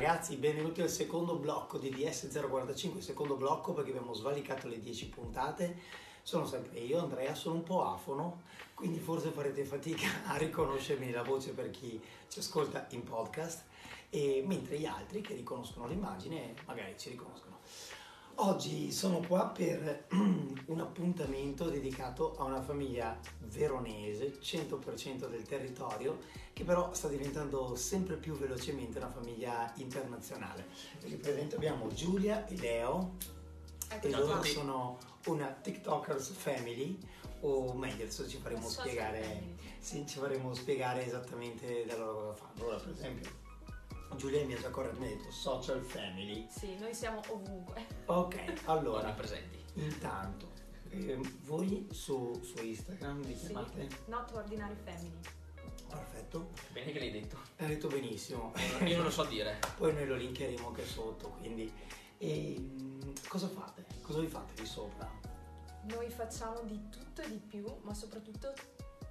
ragazzi, benvenuti al secondo blocco di DS045, secondo blocco perché abbiamo svalicato le 10 puntate. Sono sempre io, Andrea, sono un po' afono, quindi forse farete fatica a riconoscermi la voce per chi ci ascolta in podcast, e mentre gli altri che riconoscono l'immagine magari ci riconoscono. Oggi sono qua per un appuntamento dedicato a una famiglia veronese, 100% del territorio, che però sta diventando sempre più velocemente una famiglia internazionale. Perché presente abbiamo Giulia e Leo, e loro sono una TikTokers family, o meglio adesso ci faremo spiegare, sì, ci faremo spiegare esattamente da loro cosa fanno. Allora per esempio Giulia mi ha già correttamente detto social family. Sì, noi siamo ovunque. Ok, allora, presenti. intanto, eh, voi su, su Instagram vi Sì. chiamate? Not ordinary family. Perfetto, Bene che l'hai detto. hai detto benissimo. Io non lo so dire. Poi noi lo linkeremo anche sotto, quindi... E, mm, cosa fate? Cosa vi fate lì sopra? Noi facciamo di tutto e di più, ma soprattutto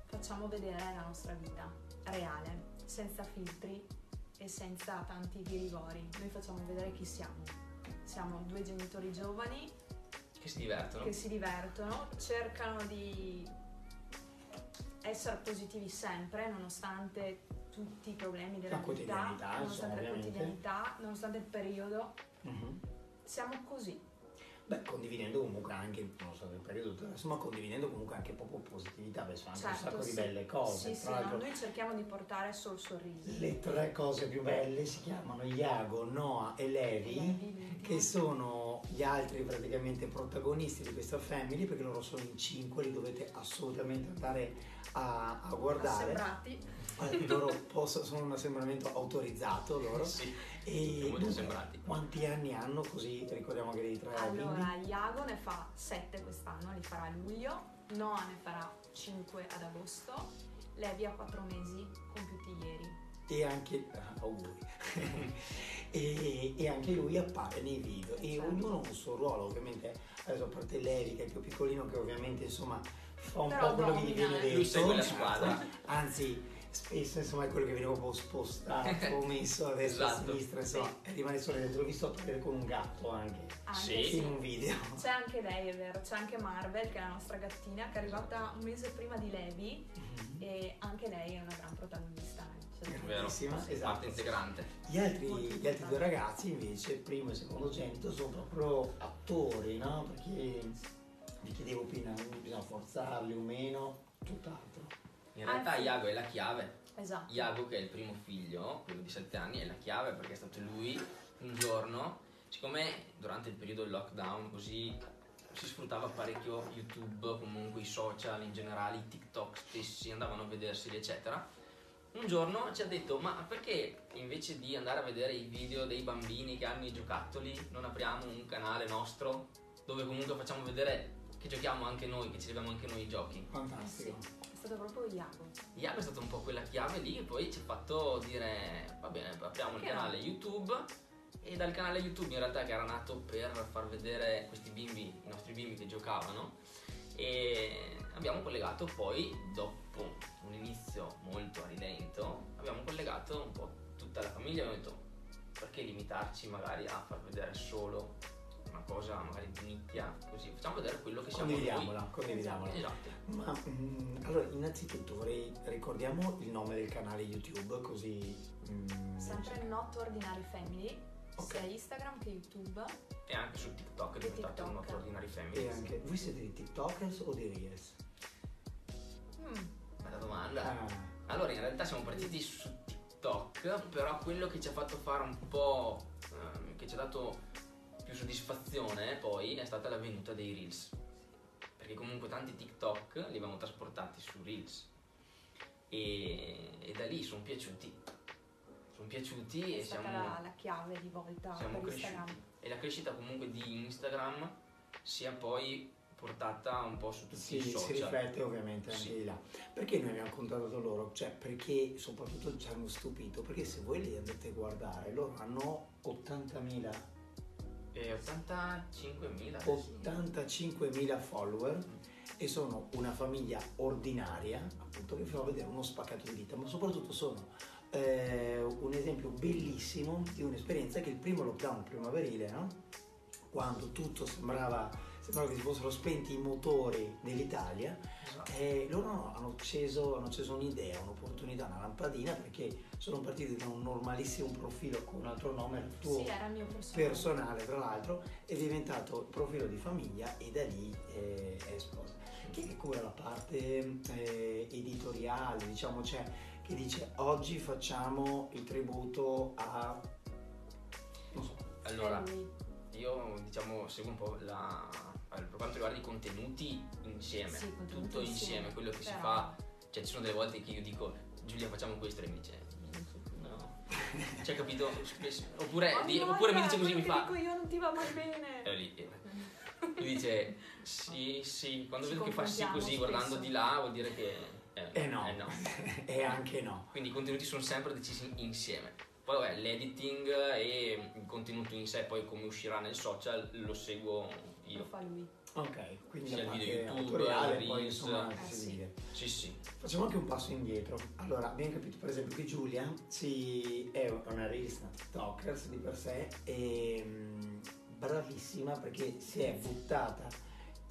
facciamo vedere la nostra vita reale, senza filtri e senza tanti ghirigori. Noi facciamo vedere chi siamo. Siamo due genitori giovani Che si divertono. che si divertono, cercano di essere positivi sempre, nonostante tutti i problemi della La vita, quotidianità, nonostante insomma, la ovviamente. quotidianità, nonostante il periodo. Mhm. Siamo così. Beh, condividendo comunque anche, non so il periodo, ma condividendo comunque anche proprio positività, beh, sono anche un Certo, sacco di sì. belle cose. Sì, sì, no, noi cerchiamo di portare solo sorrisi. le tre cose più belle si chiamano Iago, Noah e Levi. Levi, che sono gli altri praticamente protagonisti di questa family perché loro sono in cinque, li dovete assolutamente andare a, a guardare. Assembrati. Eh, loro possono- sono un assembramento autorizzato loro. Sì. E Sono molto dunque, assembrati. quanti anni hanno così ricordiamo che dei tre Allora, Iago ne fa 7 quest'anno, li farà a luglio, Noah ne farà 5 ad agosto, Levi ha 4 mesi compiuti ieri. e anche ah, auguri e, e anche lui appare nei video e Certo. ognuno ha un suo ruolo ovviamente adesso a parte Levi che è il più piccolino che ovviamente insomma fa un Però po' quello che gli viene detto Lui segue la squadra. anzi spesso insomma è quello che viene un po' spostato messo a destra e a Esatto. sinistra insomma e rimane solo dentro l'ho visto apparire con un gatto anche Anche Sì. in un video C'è anche lei, è vero, c'è anche Marvel che è la nostra gattina che è arrivata un mese prima di Levi e anche lei è una gran protagonista. eh. Cioè, Vero. Bravissima, Parte esatto. integrante. Gli altri, gli altri due ragazzi invece, primo e secondo genito, sono proprio attori, no? Perché vi chiedevo prima, bisogna forzarli o meno, tutt'altro. In realtà Anzi- Iago è la chiave. Esatto. Iago, che è il primo figlio, quello di 7 anni, è la chiave perché è stato lui un giorno, siccome durante il periodo del lockdown così si sfruttava parecchio YouTube, comunque i social in generale, i TikTok stessi andavano a vedersi eccetera. Un giorno ci ha detto ma perché invece di andare a vedere i video dei bambini che hanno i giocattoli non apriamo un canale nostro dove comunque facciamo vedere che giochiamo anche noi, che ci leviamo anche noi i giochi. Sì, Fantastico. è stato proprio Iago. Iago è stato un po' quella chiave lì e poi ci ha fatto dire va bene apriamo il canale YouTube e dal canale YouTube in realtà che era nato per far vedere questi bimbi, i nostri bimbi che giocavano e abbiamo collegato poi dopo un inizio molto a rilento abbiamo collegato un po' tutta la famiglia e abbiamo detto perché limitarci magari a far vedere solo una cosa magari di nicchia così facciamo vedere quello che siamo noi Condividiamola, condividiamola. esatto Ma mm, allora, innanzitutto vorrei ricordiamo il nome del canale YouTube così... mm, Sempre Not Ordinary Family, Ok. sia Instagram che YouTube. e anche su TikTok è diventato TikTok. nostro ordinary family E anche, voi siete dei TikTokers o dei Reels? Mm, bella domanda Ah, allora in realtà siamo partiti su TikTok però quello che ci ha fatto fare un po' ehm, che ci ha dato più soddisfazione poi è stata la venuta dei Reels perché comunque tanti TikTok li abbiamo trasportati su Reels e, e da lì sono piaciuti sono piaciuti è e stata siamo, la, la chiave di volta siamo per cresciuti Instagram. e la crescita comunque di Instagram si è poi portata un po' su tutti si, i si social riflette ovviamente anche Sì. di là. Perché noi abbiamo contattato loro? Cioè, perché soprattutto ci hanno stupito? Perché se voi li andate a guardare, loro hanno 80.000 e 85.000 85.000 follower e sono una famiglia ordinaria, appunto, che vi fa vedere uno spaccato di vita, ma soprattutto sono eh, un esempio bellissimo di un'esperienza che il primo lockdown primaverile, no? quando tutto sembrava, sembrava che si fossero spenti i motori dell'Italia, Esatto. e loro hanno acceso, hanno acceso un'idea, un'opportunità, una lampadina perché sono partiti da un normalissimo profilo con un altro nome, il tuo Sì, era il mio personale. personale tra l'altro, è diventato il profilo di famiglia e da lì eh, è esploso. Chi è che cura la parte eh, editoriale, diciamo, cioè, che dice oggi facciamo il tributo a... non so, Allora, io diciamo seguo un po' la. Per quanto riguarda i contenuti insieme, Sì, contenuti tutto insieme, insieme, quello che si però- fa. Cioè, ci sono delle volte che io dico, Giulia, facciamo questo e mi dice. No. Cioè, capito? Spesso- Oppure, Ogni di- oppure mi dice così, mi fa. dico io non ti va mai bene. E lì, eh, mi dice sì, sì, quando Ci vedo che fa sì così guardando spesso. di là vuol dire che eh, eh no, eh no. e anche no. Quindi i contenuti sono sempre decisi insieme. Poi vabbè, l'editing e il contenuto in sé, poi come uscirà nel social, lo seguo Lo io. fa lui. Ok, quindi Sia la il parte video YouTube, il poi insomma Eh, sì. Sì, sì. Facciamo anche un passo indietro. Allora, abbiamo capito per esempio che Giulia si- è una realista TikToker di per sé e mm, bravissima perché si è buttata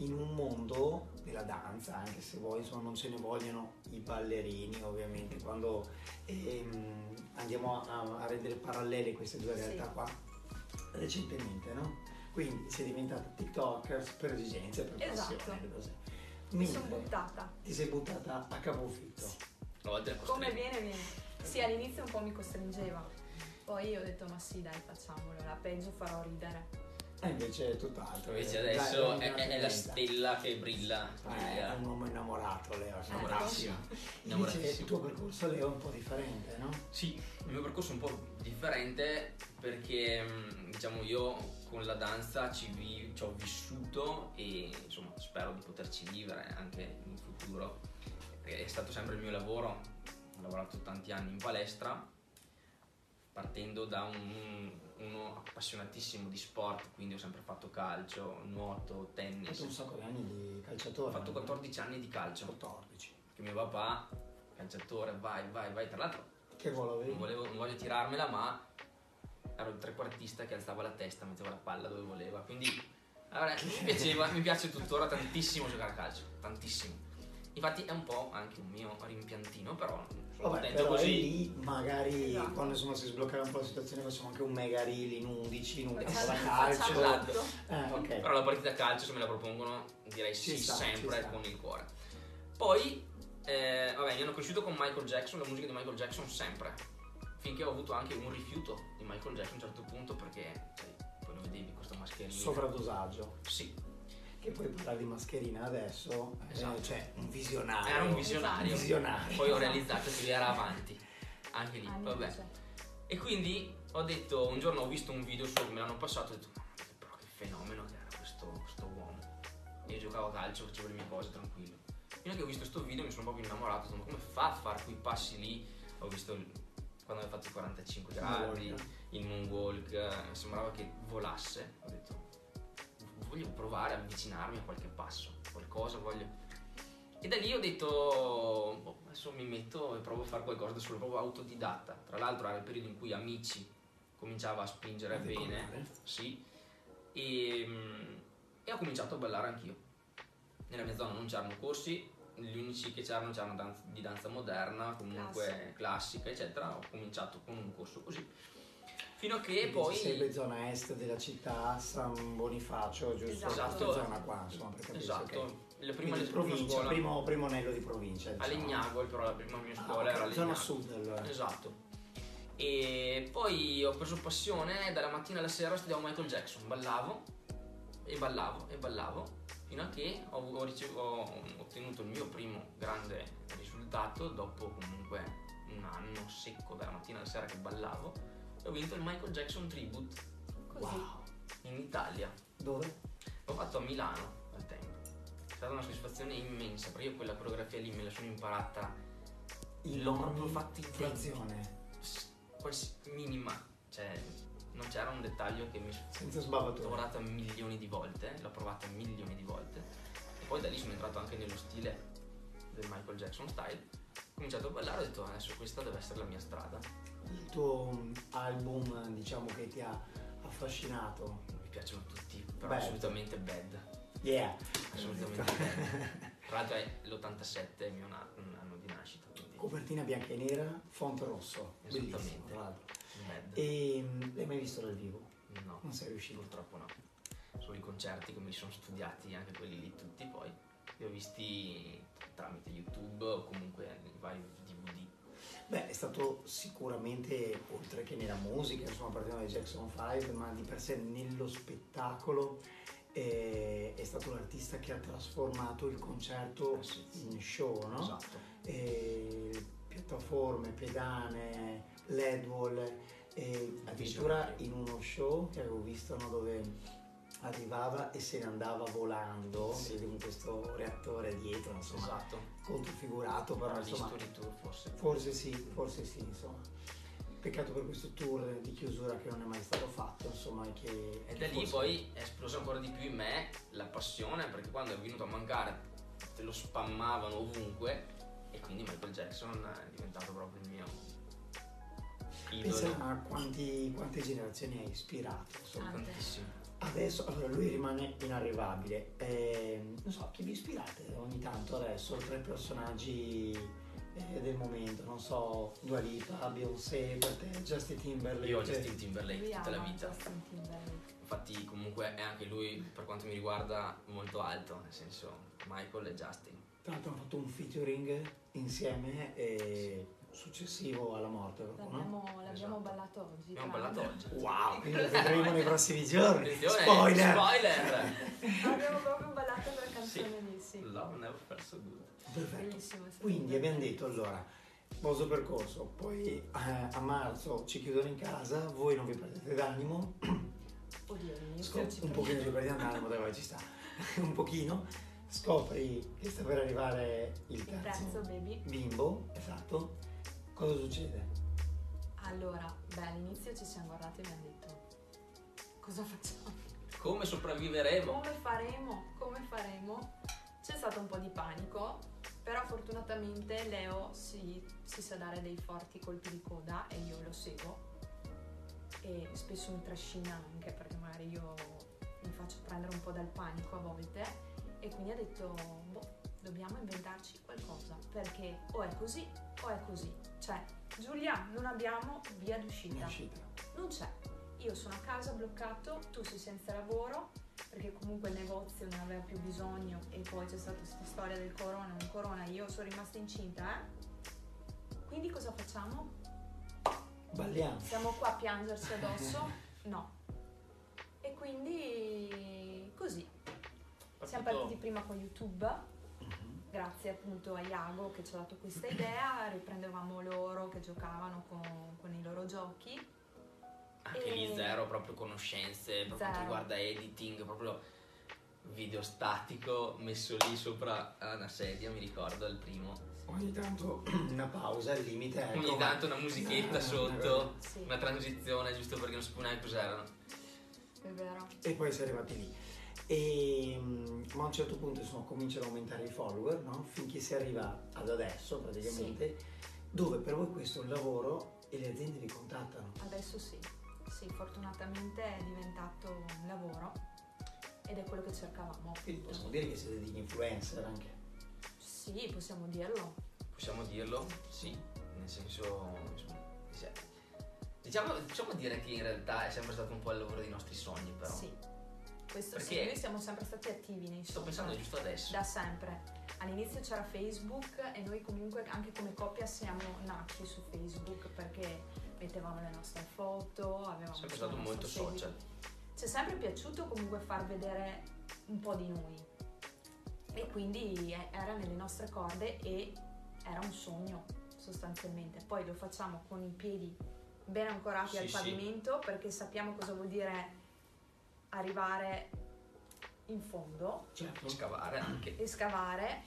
in un mondo della danza, anche se voi insomma non ce ne vogliono i ballerini ovviamente, quando ehm, andiamo a, a rendere parallele queste due Sì. realtà qua, recentemente, no? Quindi si è diventata TikToker per esigenze, per Esatto. passione, le cose. Mi sono buttata. ti sei buttata a capofitto. È Come viene, viene. Sì, all'inizio un po' mi costringeva. Poi ho detto, ma sì, dai, facciamolo. La peggio farò ridere. E invece è tutt'altro. Invece Dai, adesso dai, è, dai, è la stella che brilla. Eh, È un uomo innamorato, Leo. sei Innamoratissimo. Invece il tuo percorso, Leo, è un po' differente, no? Sì, il mio percorso è un po' differente perché mm, diciamo io con la danza ci, vi- ci ho vissuto e insomma spero di poterci vivere anche in futuro. È stato sempre il mio lavoro, ho lavorato tanti anni in palestra partendo da un- uno appassionatissimo di sport, quindi ho sempre fatto calcio, nuoto, tennis. fatto un sacco di anni di Ho calciatore. fatto no? 14 anni di calcio, 14. che mio papà, calciatore, vai, vai, vai, tra l'altro Che ruolo avevi? non, volevo, non voglio tirarmela, ma ero il trequartista che alzava la testa, metteva la palla dove voleva. Quindi allora, mi piaceva, mi piace tuttora tantissimo giocare a calcio, tantissimo. Infatti è un po' anche un mio rimpiantino, però sono Vabbè, contento però così. lì magari Esatto. quando insomma si sbloccava un po' la situazione facciamo anche un mega reel in 11, in un campo da calcio. Esatto. Eh, ok. Però la partita a calcio se me la propongono direi Ci sì sta, sempre sta. con il cuore. Poi, eh, vabbè, io hanno cresciuto con Michael Jackson, la musica di Michael Jackson sempre. Finché ho avuto anche un rifiuto di Michael Jackson a un certo punto perché, sai, poi lo vedevi questa mascherina. Sovradosaggio. Sì, Che poi parlare di mascherina adesso, eh, Esatto. cioè un visionario. era un visionario. Un visionario. Poi ho realizzato che lui era avanti. Anche lì, vabbè. luce. E quindi ho detto, un giorno ho visto un video su, me l'hanno passato e ho detto, però che fenomeno che era questo, questo uomo. E io giocavo a calcio, facevo le mie cose tranquillo. Fino a che ho visto questo video mi sono proprio innamorato, ho detto, ma come fa a fare quei passi lì? Ho visto il- quando aveva fatto i 45 gradi, il moonwalk, eh, sembrava che volasse. Ho detto, voglio provare a avvicinarmi a qualche passo, qualcosa voglio... E da lì ho detto, boh, adesso mi metto e provo a fare qualcosa da solo, proprio autodidatta. Tra l'altro era il periodo in cui Amici cominciava a spingere A bene, decollare. sì, e, mm, e ho cominciato a ballare anch'io. Nella mia zona non c'erano corsi, gli unici che c'erano c'erano danza- di danza moderna, comunque classica, eccetera. Ho cominciato con un corso così. Fino a che Quindi poi... Segue zona est della città, San Bonifacio, giusto? Esatto. Questa zona qua, insomma, per capirsi, Esatto, ok. la prima, Quindi provincia, scuola primo, primo anello di provincia. a diciamo. Legnago, però la prima mia Ah, scuola ok, era a zona Legnago. sud allora. Esatto. E poi ho preso passione, dalla mattina alla sera studiavo Michael Jackson, ballavo e ballavo e ballavo fino a che ho, ho ricev- ho ottenuto il mio primo grande risultato dopo comunque un anno secco dalla mattina alla sera che ballavo e ho vinto il Michael Jackson Tribute Così. Wow. in Italia. Dove? L'ho fatto a Milano al tempo. È stata una soddisfazione immensa perché io quella coreografia lì me la sono imparata In L'ho proprio fatto in frazione, s- quals- minima, cioè non c'era un dettaglio che mi senza L'ho sbavature. lavorata milioni di volte, l'ho provata milioni di volte e poi da lì sono entrato anche nello stile del Michael Jackson style cominciato a ballare e ho detto adesso questa deve essere la mia strada. Il tuo album, diciamo, che ti ha affascinato? Mi piacciono tutti, però Bad. assolutamente bad. Yeah. Assolutamente bad. Tra l'altro è l'87, il mio anno di nascita, quindi Copertina bianca e nera, font rosso. Bellissimo, Esattamente. tra l'altro. E mm, l'hai mai visto dal vivo? No, Non sei riuscito? purtroppo no. Solo i concerti che mi sono studiati, anche quelli lì tutti poi. Li ho visti tramite YouTube o comunque i vari DVD. Beh, è stato sicuramente, oltre che nella musica, insomma, partiamo dai Jackson 5, ma di per sé nello spettacolo eh, è stato l'artista che ha trasformato il concerto Eh in show, no? Esatto. Eh, piattaforme, pedane, LED wall, e addirittura in uno show che avevo visto no, dove arrivava e se ne andava volando Sì. con questo reattore dietro, insomma, Esatto. controfigurato, però Però insomma, Tour forse. forse sì, forse sì, insomma. Peccato per questo tour di chiusura che non è mai stato fatto, insomma, che... E da lì forse- poi è esplosa ancora di più in me la passione perché quando è venuto a mancare te lo spammavano ovunque e quindi Michael Jackson è diventato proprio il mio Pensa a quanti- quante generazioni ha ispirato, insomma. Tante. Tantissimo. Adesso, allora lui rimane inarrivabile. Eh, non so, chi vi ispirate ogni tanto adesso tra i personaggi eh, del momento? Non so, Dua Lipa, Beyoncé, per te, Justin Timberlake. Io ho Justin Timberlake Lui tutta la vita. Justin Timberlake. Infatti comunque è anche lui per quanto mi riguarda molto alto, nel senso Michael e Justin. Tra l'altro hanno fatto un featuring insieme eh, successivo alla morte, proprio, no? L'abbiamo, l'abbiamo Esatto. ballato oggi. Abbiamo tra ballato oggi. Wow, quindi lo vedremo nei prossimi giorni. Spoiler! Spoiler! Abbiamo proprio ballato quella canzone lì, sì. Love never felt so good. Perfetto. Bellissimo. Quindi abbiamo detto allora, poso percorso, poi eh, a marzo ci chiudono in casa, voi non vi perdete d'animo, Oddio, Scop- ci un pochino ci perdiamo d'animo, dai, ci sta, un pochino, scopri che sta per arrivare il Il terzo terzo baby. bimbo, esatto, cosa succede? Allora, beh, all'inizio ci siamo guardati e abbiamo detto cosa facciamo? Come sopravviveremo? Come faremo? Come faremo? C'è stato un po' di panico, però fortunatamente Leo si, si sa dare dei forti colpi di coda e io lo seguo e spesso mi trascina anche perché magari io mi faccio prendere un po' dal panico a volte e quindi ha detto boh, dobbiamo inventarci qualcosa perché o è così o è così. Cioè, Giulia, non abbiamo via d'uscita uscita. non c'è. Io sono a casa bloccato, tu sei senza lavoro, perché comunque il negozio non aveva più bisogno e poi c'è stata questa storia del corona, un corona, io sono rimasta incinta, eh? Quindi cosa facciamo? Balliamo. Siamo qua a piangerci addosso? No. E quindi così. Siamo partiti prima con YouTube. Grazie appunto a Iago che ci ha dato questa idea, riprendevamo loro che giocavano con, con i loro giochi Anche lì E- zero proprio conoscenze per quanto riguarda editing, proprio video statico messo lì sopra una sedia, mi ricordo il primo. Ogni tanto una pausa al limite. Ecco, Ogni tanto una musichetta Ah, sotto, Sì, una transizione giusto perché non sapevo neanche cos'erano. è vero. E poi si è arrivati lì. E, mm, ma a un certo punto insomma, cominciano a aumentare i follower, no? finché si arriva ad adesso praticamente, dove per voi questo è un lavoro e le aziende vi contattano. Adesso sì, sì, fortunatamente è diventato un lavoro ed è quello che cercavamo. Quindi possiamo dire che siete degli influencer anche. Sì, possiamo dirlo. Possiamo dirlo? Sì, nel senso... insomma, sì. Diciamo, possiamo dire che in realtà è sempre stato un po' il lavoro dei nostri sogni però. Sì. Questo sì, Perché- noi siamo sempre stati attivi nei Sto social. pensando giusto adesso. Da sempre. All'inizio c'era Facebook e noi comunque anche come coppia siamo nati su Facebook perché mettevamo le nostre foto, avevamo Sempre stato molto nostro social. seguito. Ci è sempre piaciuto comunque far vedere un po' di noi e quindi era nelle nostre corde e era un sogno sostanzialmente. Poi lo facciamo con i piedi ben ancorati Sì, al sì. pavimento perché sappiamo cosa vuol dire arrivare in fondo Certo. Scavare anche. e scavare.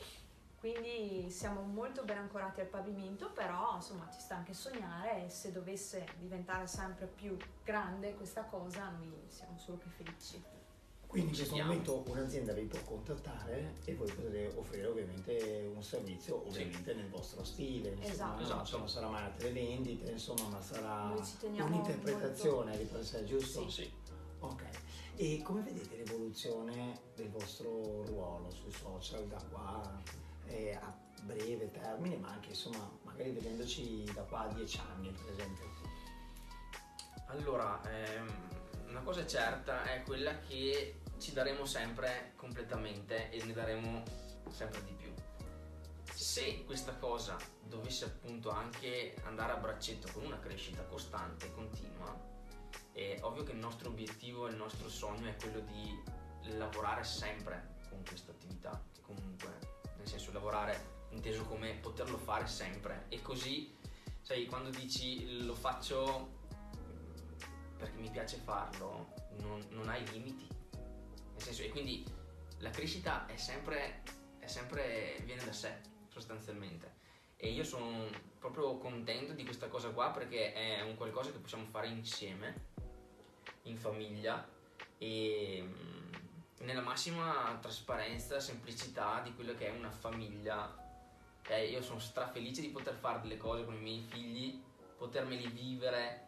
Quindi siamo molto ben ancorati al pavimento, però insomma ci sta anche sognare e se dovesse diventare sempre più grande questa cosa noi siamo solo che felici. Quindi in questo momento un'azienda vi può contattare e voi potete offrire ovviamente un servizio ovviamente nel vostro stile. Insomma, Esatto. no? Esatto. Non sarà mai una televendita, insomma, ma sarà un'interpretazione di per sé, giusto? Sì. Ok. E come vedete l'evoluzione del vostro ruolo sui social da qua eh, a breve termine, ma anche insomma, magari vedendoci da qua a dieci anni, per esempio? Allora, ehm, una cosa certa è quella che ci daremo sempre completamente e ne daremo sempre di più. Se questa cosa dovesse appunto anche andare a braccetto con una crescita costante e continua, è ovvio che il nostro obiettivo il nostro sogno è quello di lavorare sempre con questa attività, comunque, nel senso lavorare inteso come poterlo fare sempre e così, sai, quando dici lo faccio perché mi piace farlo, non, non hai limiti. Nel senso, e quindi la crescita è sempre, è sempre, viene da sé, sostanzialmente. E io sono proprio contento di questa cosa qua perché è un qualcosa che possiamo fare insieme, in famiglia e mm, nella massima trasparenza, semplicità di quello che è una famiglia. Eh, io sono strafelice di poter fare delle cose con i miei figli, potermeli vivere.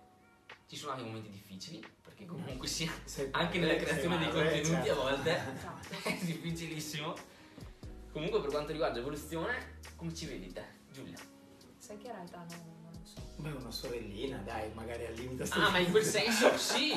Ci sono anche momenti difficili, perché comunque sia anche nella sei creazione dei madre, contenuti certo. a volte Esatto. è difficilissimo. Comunque per quanto riguarda l'evoluzione, come ci vedi te, Giulia? Sai che in realtà non, non lo so. Beh, una sorellina, dai, magari al limite. Ah, ma in quel senso sì!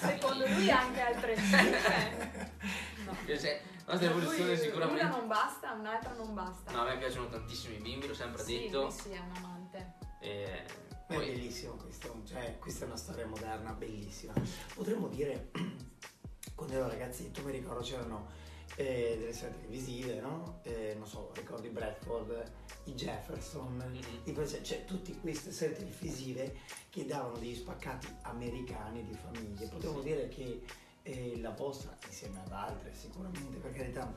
Secondo lui anche altre cifre. No. Cioè, se- La nostra evoluzione sicuramente... Una non basta, un'altra non basta. No, a me piacciono tantissimo i bimbi, l'ho sempre sì, detto. lui sì, è un amante. E È poi, bellissimo questo, cioè questa è una storia moderna, bellissima. Potremmo dire, quando ero ragazzetto mi ricordo c'erano eh, delle serie televisive, no? Eh, non so, ricordi Bradford, i Jefferson, Mhm. i cioè tutte queste serie televisive che davano degli spaccati americani di famiglie. Potremmo Sì. dire che eh, la vostra, insieme ad altre sicuramente, per carità,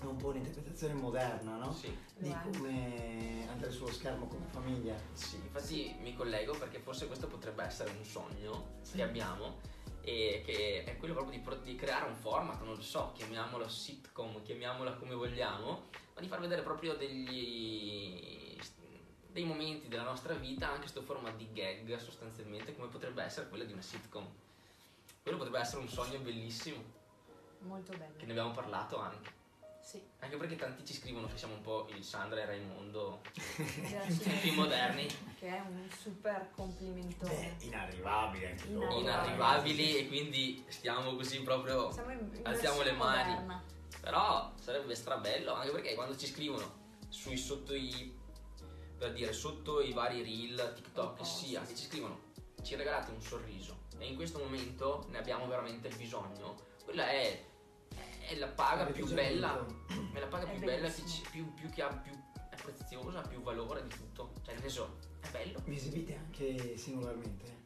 è un po' un'interpretazione moderna, no? sì, Di come andare sullo schermo come famiglia. sì, infatti mi collego perché forse questo potrebbe essere un sogno Sì. che abbiamo e che è quello proprio di, pro- di creare un format, non lo so, chiamiamolo sitcom, chiamiamola come vogliamo, ma di far vedere proprio degli dei momenti della nostra vita anche sotto forma di gag sostanzialmente come potrebbe essere quella di una sitcom. Quello potrebbe essere un sogno bellissimo, Molto che bello. ne abbiamo parlato anche. Sì, Anche perché tanti ci scrivono che siamo un po' il Sandra e Raimondo tempi Cina, moderni, che è un super complimentone. Beh, inarrivabili anche loro. Inarrivabili. inarrivabili e quindi stiamo così proprio Siamo in, in Alziamo le mani. moderna. Però sarebbe strabello anche perché quando ci scrivono sui sotto i per dire sotto i vari reel, TikTok, Oh, sia sì, che ci scrivono ci regalate un sorriso e in questo momento ne abbiamo veramente bisogno. Quella è, è la paga più bella, è la paga È più bella che ci- più, più che ha più è preziosa, più valore di tutto. Cioè nel senso è bello. Vi esibite anche singolarmente?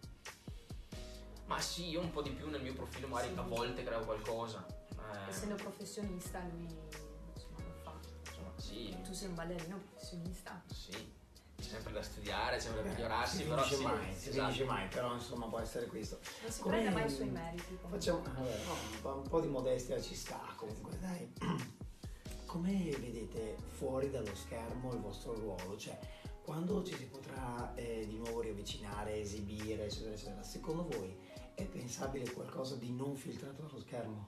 Ma sì, io un po' di più nel mio profilo magari Sì. a volte creo qualcosa. Eh, Essendo professionista, lui insomma lo fa. insomma, sì, Tu sei un ballerino professionista. sì. C'è sempre da studiare, c'è sempre da migliorarsi, si però finisce sì, mai, si esatto. finisce mai, però insomma può essere questo. Non si Come- prende mai i suoi meriti. comunque. Facciamo, vabbè, no, un, po', un po' di modestia ci sta comunque, dai. Come vedete fuori dallo schermo il vostro ruolo? Cioè, quando ci si potrà eh, di nuovo riavvicinare, esibire, eccetera, eccetera, secondo voi è pensabile qualcosa di non filtrato dallo schermo?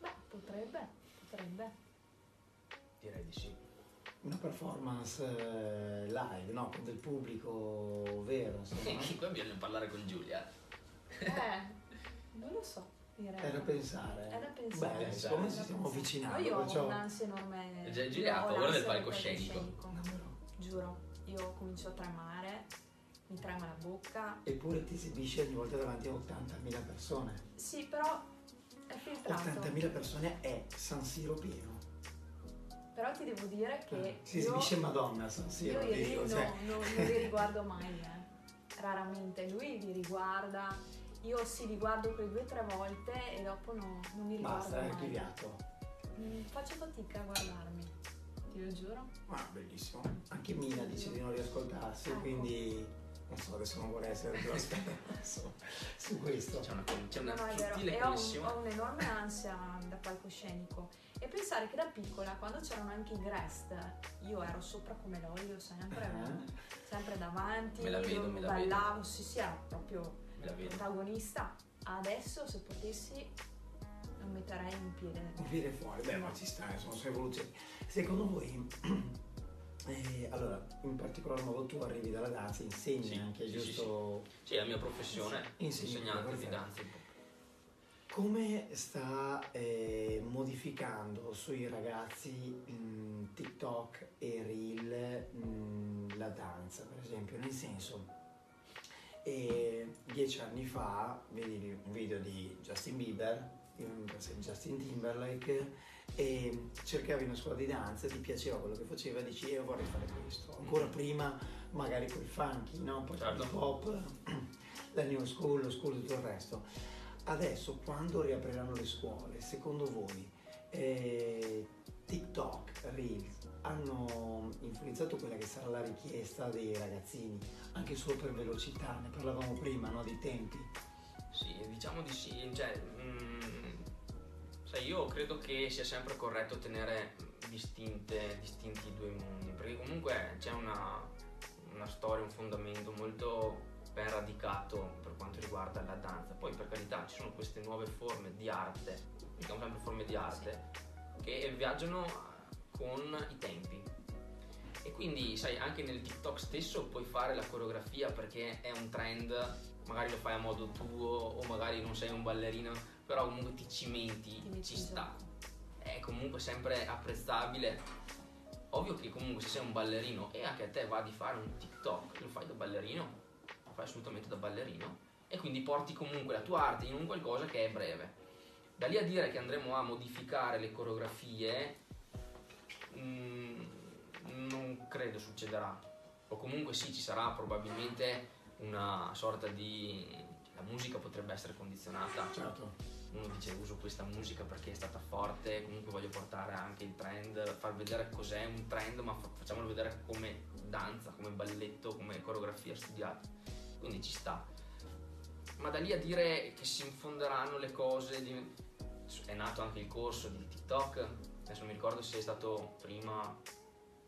Beh, potrebbe, potrebbe. Direi di sì. Una performance eh, live, no? Con del pubblico vero, insomma. no? Qua bisogna parlare con Giulia. Eh, non lo so. realtà. È da pensare. È da pensare. Beh, siccome ci stiamo avvicinando, Io ho un'ansia enorme. Già- Giulia ha paura del palcoscenico. Giuro, io comincio a tremare, mi trema la bocca. Eppure ti esibisci ogni volta davanti a 80.000 persone. Sì, però è filtrato. 80.000 persone è San Siro pieno. Però ti devo dire che Si io, esibisce Madonna Siro, io i dico, cioè, no, no, non li riguardo mai, eh. raramente. Lui li riguarda, io sì li guardo quelle due o tre volte e dopo no- non li riguardo basta, è mai. archiviato. Mm, faccio fatica a guardarmi, ti lo giuro. Ma bellissimo. Anche Mina dice di non riascoltarsi, Ecco. quindi non so, adesso non vorrei essere più adesso. su questo. C'è una, c'è una No, no, è vero. sottile E ho, un- ho un'enorme ansia da palcoscenico. E pensare che da piccola, quando c'erano anche i rest, io ero sopra come l'olio, sempre, Ah. sempre davanti, Me la vedo, me la ballavo, sì sì, ero proprio vedo. protagonista. Adesso, se potessi, non metterei un piede. Un piede fuori, beh, ma ci sta, insomma, sono evoluzioni. Secondo voi, eh, allora, in particolar modo tu arrivi dalla danza, insegni Sì, anche, sì, giusto? Sì, è la mia professione, insegnante di danza. Come sta eh, modificando sui ragazzi mh, TikTok e Reel mh, la danza, per esempio? Nel senso, eh, dieci anni fa vedi un video di Justin Bieber, in- Justin Timberlake, e cercavi una scuola di danza, ti piaceva quello che faceva, dici io vorrei fare questo. Ancora prima magari quel funky, no? poi Certo. il pop, la new school, lo school e tutto il resto. Adesso quando riapriranno le scuole, secondo voi eh, TikTok, Reels hanno influenzato quella che sarà la richiesta dei ragazzini, anche solo per velocità, ne parlavamo prima, no? Di tempi. Sì, diciamo di sì. Cioè, mm, sai, io credo che sia sempre corretto tenere distinte, distinti i due mondi, perché comunque c'è una, una storia, un fondamento molto ben radicato per quanto riguarda la danza. Poi per carità ci sono queste nuove forme di arte, diciamo sempre forme di arte, che viaggiano con i tempi. E quindi, sai, anche nel TikTok stesso puoi fare la coreografia perché è un trend, magari lo fai a modo tuo o magari non sei un ballerino, però comunque ti cimenti, Ti ci sta. È comunque sempre apprezzabile. Ovvio che comunque se sei un ballerino e anche a te va di fare un TikTok, lo fai da ballerino, fai assolutamente da ballerino e quindi porti comunque la tua arte in un qualcosa che è breve. Da lì a dire che andremo a modificare le coreografie, mm, non credo succederà. O comunque sì, ci sarà probabilmente una sorta di... La musica potrebbe essere condizionata. Certo. Uno dice uso questa musica perché è stata forte, comunque voglio portare anche il trend, far vedere cos'è un trend, ma fa- facciamolo vedere come danza, come balletto, come coreografia studiata. Quindi ci sta. Ma da lì a dire che si infonderanno le cose, di- è nato anche il corso di TikTok, adesso non mi ricordo se è stato prima...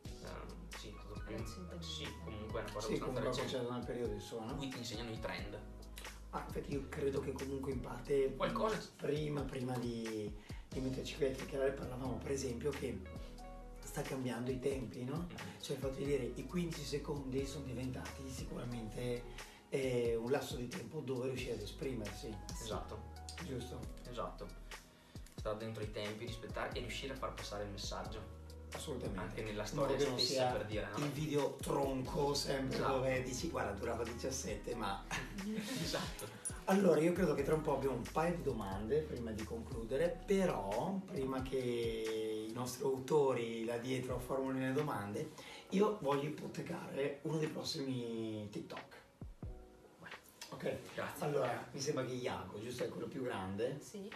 ehm, sì, è stato prima. Sì, comunque è una cosa Sì, abbastanza recente. cominciato nel periodo insomma. Qui ti insegnano i trend. Ah, infatti io credo che comunque in parte Qualcosa- prima, prima di, di metterci qui a chiacchierare parlavamo per esempio che sta cambiando i tempi, no? Cioè il fatto di dire i 15 secondi sono diventati sicuramente eh, un lasso di tempo dove riuscire ad esprimersi, Esatto. giusto? Esatto, stare dentro i tempi, rispettare e riuscire a far passare il messaggio Assolutamente. anche nella storia che non stessa sia per dire no? il video tronco sempre Esatto. dove dici guarda durava 17 ma esatto Allora, io credo che tra un po' abbiamo un paio di domande prima di concludere, però prima che i nostri autori là dietro formulino le domande, io voglio ipotecare uno dei prossimi TikTok. Ok? grazie Allora, mi sembra che Iago, giusto, è quello più grande, Sì,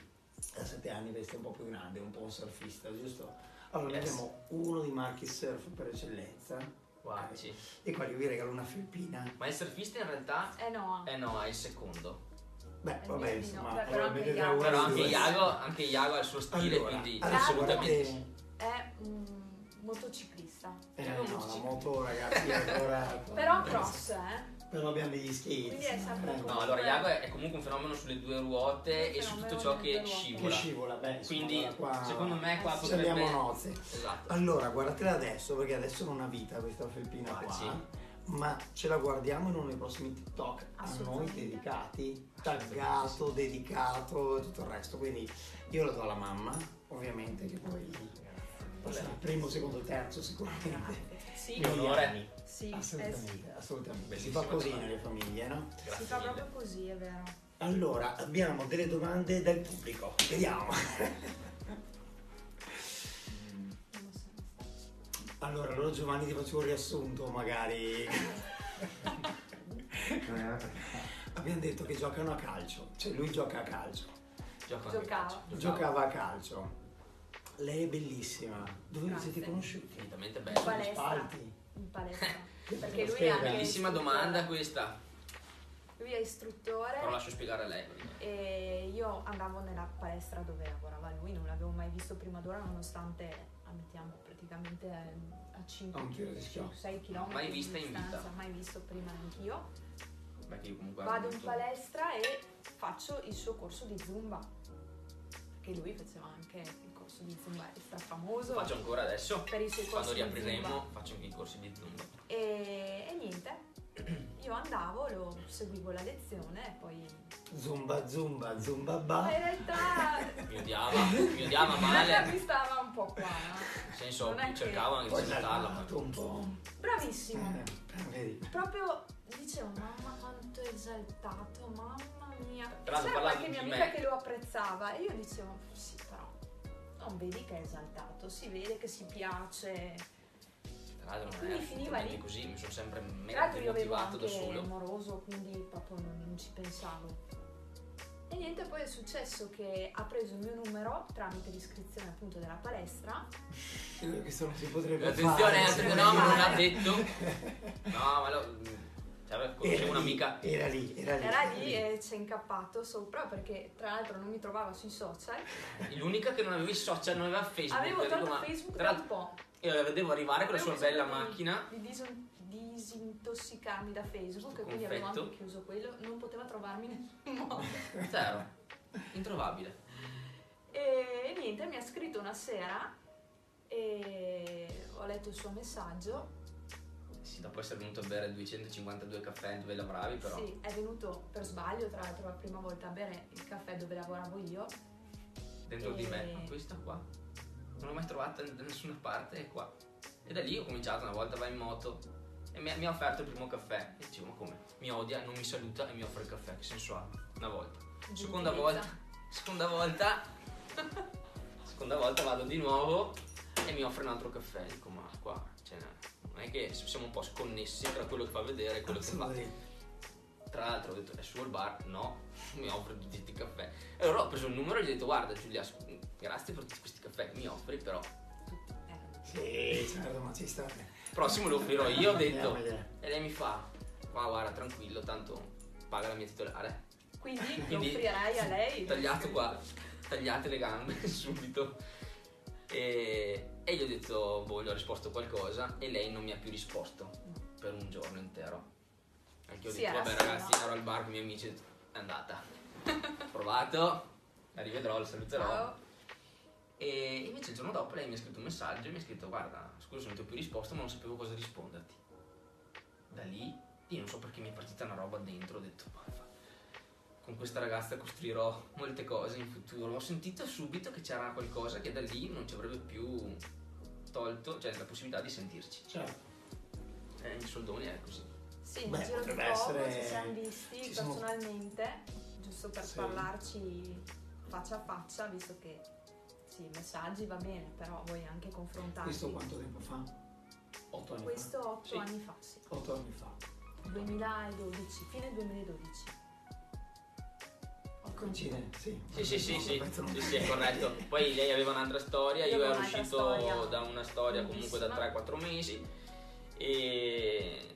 da 7 anni veste un po' più grande, un po' un surfista, giusto? Allora, noi Yes. abbiamo uno dei marchi surf per eccellenza, Guarda, sì. e qua io vi regalo una felpina. ma il surfista in realtà eh no, eh no è il secondo Beh, Eh, vabbè, vedi, no, insomma, beh, però anche Iago- però anche. Iago, anche Iago ha il suo stile Allora, quindi adesso assolutamente guardate- sì. è un motociclista. Eh, Iago no, la moto ragazzi è ancora... Però cross, eh? Però abbiamo degli skates. Quindi è sempre Eh, no allora Iago è, è comunque un fenomeno sulle due ruote e su tutto ciò che ruote. Che scivola scivola, beh, insomma, quindi qua... secondo me qua potrebbe Saliamo nozze. esatto Allora, guardatela adesso, perché adesso non ha vita questa felpina Ah, qua. sì. Ma ce la guardiamo in uno dei prossimi TikTok a noi dedicati, taggato, dedicato e tutto il resto. Quindi io lo do alla mamma, ovviamente, che poi il primo, secondo, terzo sicuramente. Sì, Che sì, eh Assolutamente, sì. assolutamente. Si Bellissima fa così nelle famiglie, no? Si grazie fa mille proprio così, è vero. Allora, abbiamo delle domande dal pubblico. Vediamo. Allora, allora Giovanni ti faccio un riassunto magari. Abbiamo detto che giocano a calcio, cioè lui gioca a calcio, Gioco anche a Giocava. calcio. giocava a calcio. Lei è bellissima. Dove vi Grazie. siete conosciuti? infinitamente In bello palestra. Spalti. In palestra. Che Perché lui anche bellissima domanda questa lui è istruttore Però lascio spiegare a lei. e io andavo nella palestra dove lavorava lui, non l'avevo mai visto prima d'ora nonostante abitiamo praticamente a A 5 un tiro di schioppo. 6 km Mai vista in distanza, vita. mai visto prima anch'io. Perché io comunque Vado in palestra e faccio il suo corso di zumba. Perché lui faceva anche corso di zumba, è strafamoso Lo faccio ancora adesso. per i suoi Quando corsi di riapriremo faccio anche i corsi di Zumba. E, e niente, io andavo, lo seguivo la lezione e poi... Zumba zumba zumba Ma ba. in realtà... Mi odiava, mi odiava male. mi stava un po' qua? Nel senso, cercavo anche di salutarla. ma- un po'. Bravissimo. Eh, eh, vedi. Proprio dicevo, mamma quanto è esaltato, mamma mia. Tra l'altro qualche mia amica me. che lo apprezzava e io dicevo, sì non vedi che è esaltato, si vede che si piace. Tra l'altro non Quindi è finiva lì. così, mi sono sempre Tra mega l'altro io avevo motivato da solo. moroso, quindi proprio non, non ci pensavo. E niente, poi è successo che ha preso il mio numero tramite l'iscrizione appunto della palestra. Questo non si potrebbe Attenzione, fare. attenzione, no, ma non l'ha detto. No, ma lo. Cioè, Era conoscevo lì, un'amica. Era lì, era lì. Era lì e ci è incappato sopra perché tra l'altro non mi trovava sui social. L'unica che non aveva i social, non aveva Facebook. Avevo tolto ma- Facebook tra da un po'. io la vedevo arrivare con la sua bella di- macchina. Di dis- disintossicarmi da Facebook e quindi avevo anche chiuso quello. Non poteva trovarmi in nessun modo. Zero. Introvabile. E niente, mi ha scritto una sera e ho letto il suo messaggio. Sì, dopo essere venuto a bere 252 caffè dove lavoravi, però. Sì, è venuto per sbaglio, tra l'altro la prima volta a bere il caffè dove lavoravo io. dentro di me, E- ma questa qua non l'ho mai trovata da nessuna parte, è qua. E da lì ho cominciato una volta vai in moto e mi, mi ha offerto il primo caffè. E dicevo, ma come? Mi odia, non mi saluta e mi offre il caffè, che senso ha? Una volta. Seconda volta, seconda volta, seconda volta vado di nuovo e mi offre un altro caffè. Dico, ma qua, cioè, non è che siamo un po' sconnessi tra quello che fa vedere e quello che fa. Tra l'altro ho detto è suo il bar? No, mi offre tutti questi caffè. E allora ho preso il numero e gli ho detto guarda Giulia, grazie per tutti questi caffè mi offri, però Eh, Sì, certo, ma ci sta. il prossimo lo offrirò io, ho detto. E lei mi fa, ma guarda tranquillo, tanto paga la mia titolare. Quindi, lo Quindi- offrirei a lei. Tagliato qua, tagliate le gambe subito. E, e gli ho detto, boh, gli ho risposto qualcosa e lei non mi ha più risposto per un giorno intero. Anche io ho Sì, detto, vabbè ragazzi, ero al bar con i miei amici, è andata. Ho provato, la rivedrò, la saluterò. Ciao. E invece il giorno dopo lei mi ha scritto un messaggio e mi ha scritto guarda, scusa non ti ho più risposto ma non sapevo cosa risponderti. Da lì, io non so perché mi è partita una roba dentro, ho detto "Ma con questa ragazza costruirò molte cose in futuro. Ho sentito subito che c'era qualcosa che da lì non ci avrebbe più tolto, cioè la possibilità di sentirci. Certo. Eh, in soldoni è così. Sì, in Beh, giro di poco essere- ci siamo visti ci siamo- personalmente, giusto per Sì. parlarci faccia a faccia, visto che sì, messaggi va bene, però vuoi anche confrontarti. Questo quanto tempo fa? Otto anni Questo otto Sì. anni fa, sì. fa. Otto anni fa. 2012, fine 2012. Coincide? Sì. Sì, sì, sì, sì, sì, sì, è corretto. Poi lei aveva un'altra storia, Io io, ero uscito storia da una storia comunque da lunghissima. 3-4 mesi e...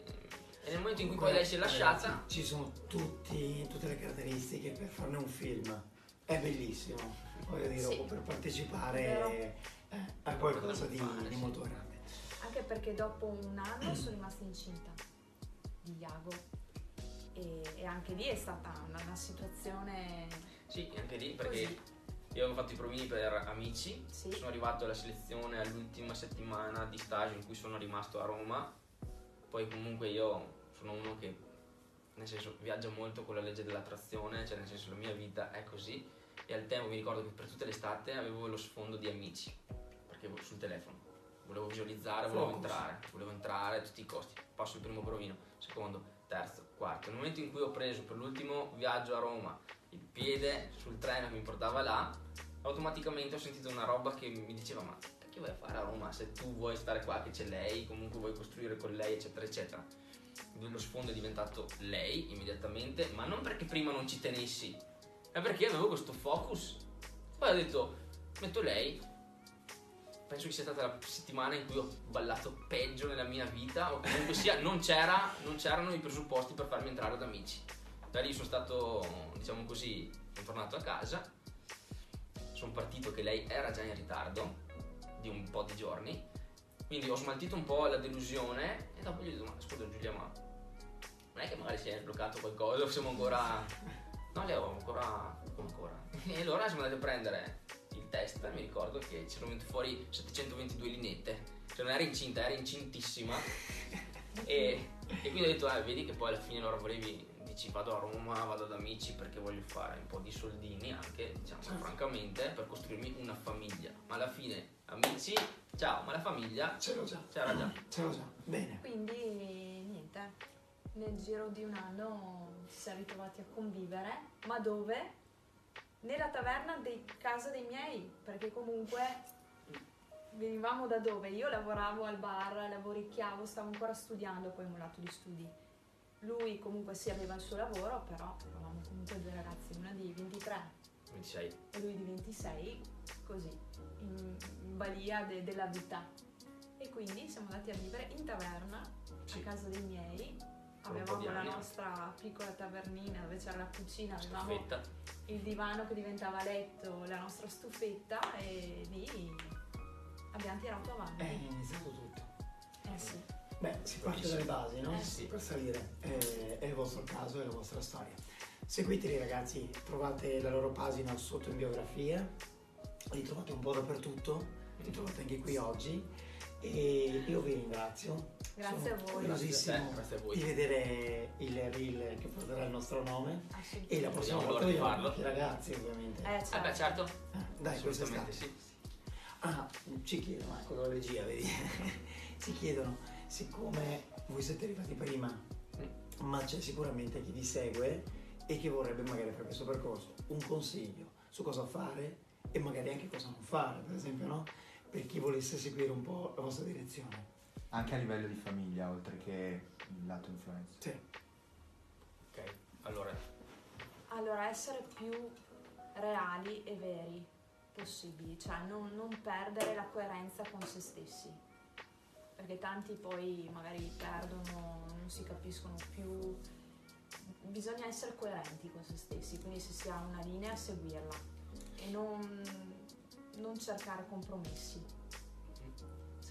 e nel momento in cui poi lei si è lasciata, Ci sono tutti, tutte le caratteristiche per farne un film. È bellissimo. Voglio dire, Sì. o per partecipare eh, a qualcosa di, Fare, di sì. molto grande. Anche perché dopo un anno sono rimasta incinta di Iago e, e anche lì è stata una, una situazione sì, anche lì perché così. io avevo fatto i provini per amici, Sì. sono arrivato alla selezione all'ultima settimana di stage in cui sono rimasto a Roma, poi comunque io sono uno che nel senso viaggia molto con la legge dell'attrazione, cioè nel senso la mia vita è così. E al tempo mi ricordo che per tutta l'estate avevo lo sfondo di amici, perché sul telefono, volevo visualizzare, volevo entrare, volevo entrare a tutti i costi, passo il primo provino, secondo, terzo, quarto, nel momento in cui ho preso per l'ultimo viaggio a Roma il piede sul treno che mi portava là, automaticamente ho sentito una roba che mi diceva ma che a fare a Roma se tu vuoi stare qua che c'è lei, comunque vuoi costruire con lei eccetera eccetera. Lo sfondo è diventato lei immediatamente, ma non perché prima non ci tenessi, ma perché avevo questo focus. Poi ho detto, metto lei, penso che sia stata la settimana in cui ho ballato peggio nella mia vita, o comunque sia, non, c'era, non c'erano i presupposti per farmi entrare ad amici. Da lì sono stato, diciamo così, sono tornato a casa, sono partito che lei era già in ritardo di un po' di giorni, quindi ho smaltito un po' la delusione e dopo gli ho detto, ma scusa Giulia, ma non è che magari si è sbloccato qualcosa o siamo ancora... No, le ho ancora... come ancora? E allora siamo andati a prendere test, mi ricordo che c'erano venute fuori 722 linette, cioè non era incinta, era incintissima. E, e quindi ho detto, eh, vedi che poi alla fine allora volevi, dici vado a Roma, vado ad amici perché voglio fare un po' di soldini anche, diciamo Certo. francamente, per costruirmi una famiglia. Ma alla fine, amici, ciao, ma la famiglia Ce l'ho già. c'era già. Ce l'ho già. Bene. Quindi niente, nel giro di un anno ci siamo ritrovati a convivere, ma dove? Nella taverna di casa dei miei, perché comunque venivamo da dove? Io lavoravo al bar, lavoricchiavo, stavo ancora studiando, poi ho mollato gli studi. Lui comunque sì aveva il suo lavoro, però eravamo comunque due ragazzi, una di 23 26. e lui di 26, così, in, in balia de- della vita. E quindi siamo andati a vivere in taverna, Sì. a casa dei miei. Per un po' Avevamo la nostra piccola tavernina dove c'era la cucina, avevamo Stufetta. il divano che diventava letto, la nostra stufetta e lì abbiamo tirato avanti. È iniziato tutto. Eh sì. Beh, si parte dalle basi, no? Eh sì. Per salire. Eh, è il vostro caso, è la vostra storia. Seguiteli ragazzi, trovate la loro pagina sotto in biografia, li trovate un po' dappertutto, li trovate anche qui oggi e io vi ringrazio. Grazie Sono a voi. curiosissimo Grazie a voi. di vedere il reel che porterà il nostro nome Assolutamente. e la prossima Vediamo volta di vediamo farlo. i ragazzi ovviamente. Eh, Eh beh, certo. certo. Ah, dai, questa è Assolutamente stata. sì. Ah, ci chiedono, ecco la regia, vedi? ci chiedono, siccome voi siete arrivati prima, ma c'è sicuramente chi vi segue e che vorrebbe magari fare questo percorso, un consiglio su cosa fare e magari anche cosa non fare, per esempio, no? Per chi volesse seguire un po' la vostra direzione. Anche a livello di famiglia, oltre che il lato influencer. Sì, Ok, allora, Allora, essere più reali e veri possibili, cioè non, non perdere la coerenza con se stessi, perché tanti poi magari perdono, non si capiscono più. Bisogna essere coerenti con se stessi, quindi se si ha una linea seguirla e non, non cercare compromessi.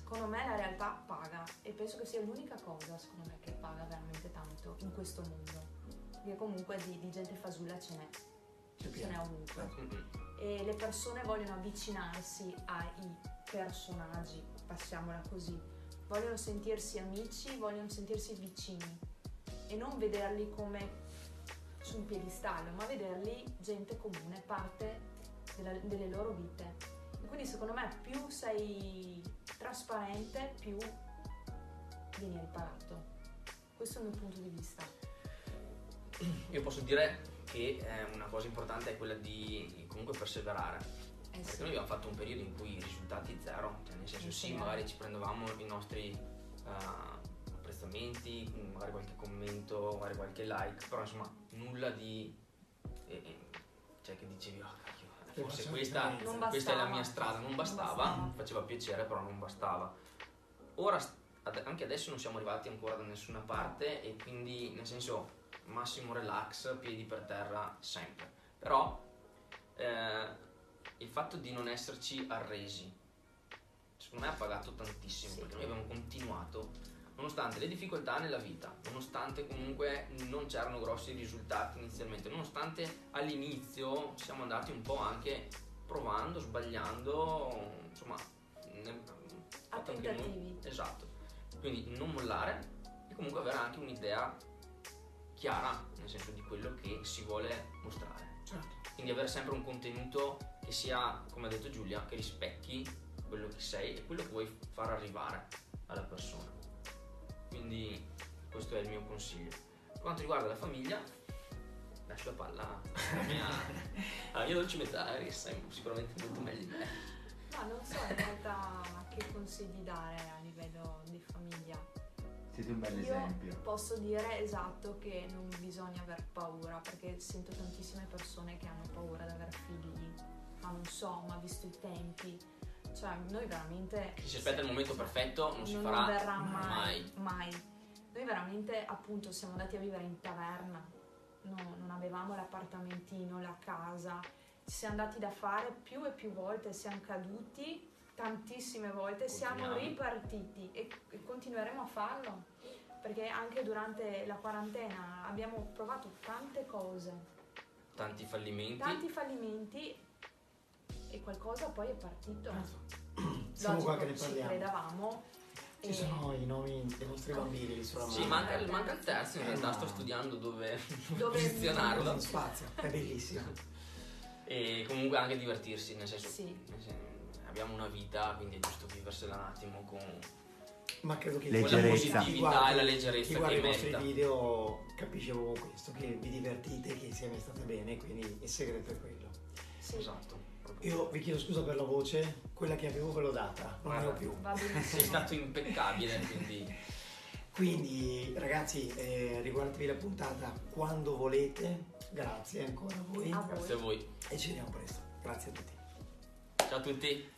Secondo me la realtà paga e penso che sia l'unica cosa, secondo me, che paga veramente tanto in questo mondo. Perché comunque di, di gente fasulla ce n'è, ce n'è ovunque. mm-mm. E le persone vogliono avvicinarsi ai personaggi, passiamola così. Vogliono sentirsi amici, vogliono sentirsi vicini e non vederli come su un piedistallo, ma vederli gente comune, parte della- delle loro vite. Quindi secondo me più sei trasparente, più vieni riparato. Questo è il mio punto di vista. io posso dire che eh, una cosa importante è quella di comunque perseverare. Eh Perché sì. noi abbiamo fatto un periodo in cui i risultati zero, cioè nel senso sì, magari ci prendevamo i nostri eh, apprezzamenti, magari qualche commento, magari qualche like, però insomma nulla di... eh, eh, cioè che dicevi, oh forse questa, questa è la bastava. mia strada, non Non bastava, bastava. faceva piacere però non bastava. Ora anche adesso non siamo arrivati ancora da nessuna parte e quindi nel senso massimo relax, piedi per terra sempre. Però eh, il fatto di non esserci arresi secondo me ha pagato tantissimo Sì. perché noi abbiamo continuato nonostante le difficoltà nella vita, nonostante comunque non c'erano grossi risultati inizialmente, nonostante all'inizio siamo andati un po' anche provando, sbagliando, insomma, ne- A fatto anche noi- tentativi. Esatto. Quindi non mollare e comunque avere anche un'idea chiara, nel senso di quello che si vuole mostrare. Certo. Quindi avere sempre un contenuto che sia, come ha detto Giulia, che rispecchi quello che sei e quello che vuoi far arrivare alla persona. Quindi questo è il mio consiglio. Per quanto riguarda la famiglia, lascio la palla alla mia, alla mia dolce metà, che sai sicuramente molto meglio di me. No, non so in realtà che consigli dare a livello di famiglia. Siete un bel Io esempio. posso dire esatto che non bisogna aver paura, perché sento tantissime persone che hanno paura di avere figli, ma non so, ma visto i tempi, cioè noi veramente... Chi si aspetta il momento perfetto non si non farà verrà mai. mai, mai. Noi veramente appunto siamo andati a vivere in taverna no- non avevamo l'appartamentino, la casa, ci siamo dati da fare più e più volte, siamo caduti tantissime volte, siamo ripartiti e, e continueremo a farlo perché anche durante la quarantena abbiamo provato tante cose, Tanti fallimenti. tanti fallimenti e qualcosa poi è partito. Siamo qua che ne ci parliamo. credavamo. Ci e- sono i nomi dei nostri bambini sulla Sì, mano. manca, il- manca il terzo, in Eh, realtà no. sto studiando dove, Dove- posizionarlo. in spazio, è bellissimo. E comunque anche divertirsi, nel senso, Sì. nel senso, abbiamo una vita, quindi è giusto viversela un attimo con, Ma credo che Leggerezza. chi Positività guarda- e la leggerezza chi guarda che i vostri merita. video capisce proprio questo, che vi divertite, che insieme state bene, quindi il segreto è quello. Sì, Esatto. Io vi chiedo scusa per la voce, quella che avevo ve l'ho data, non ne ho più. Sei stato impeccabile, quindi Quindi ragazzi, eh, riguardatevi la puntata quando volete, grazie ancora a voi A voi. grazie a voi. e ci vediamo presto. Grazie a tutti. Ciao a tutti.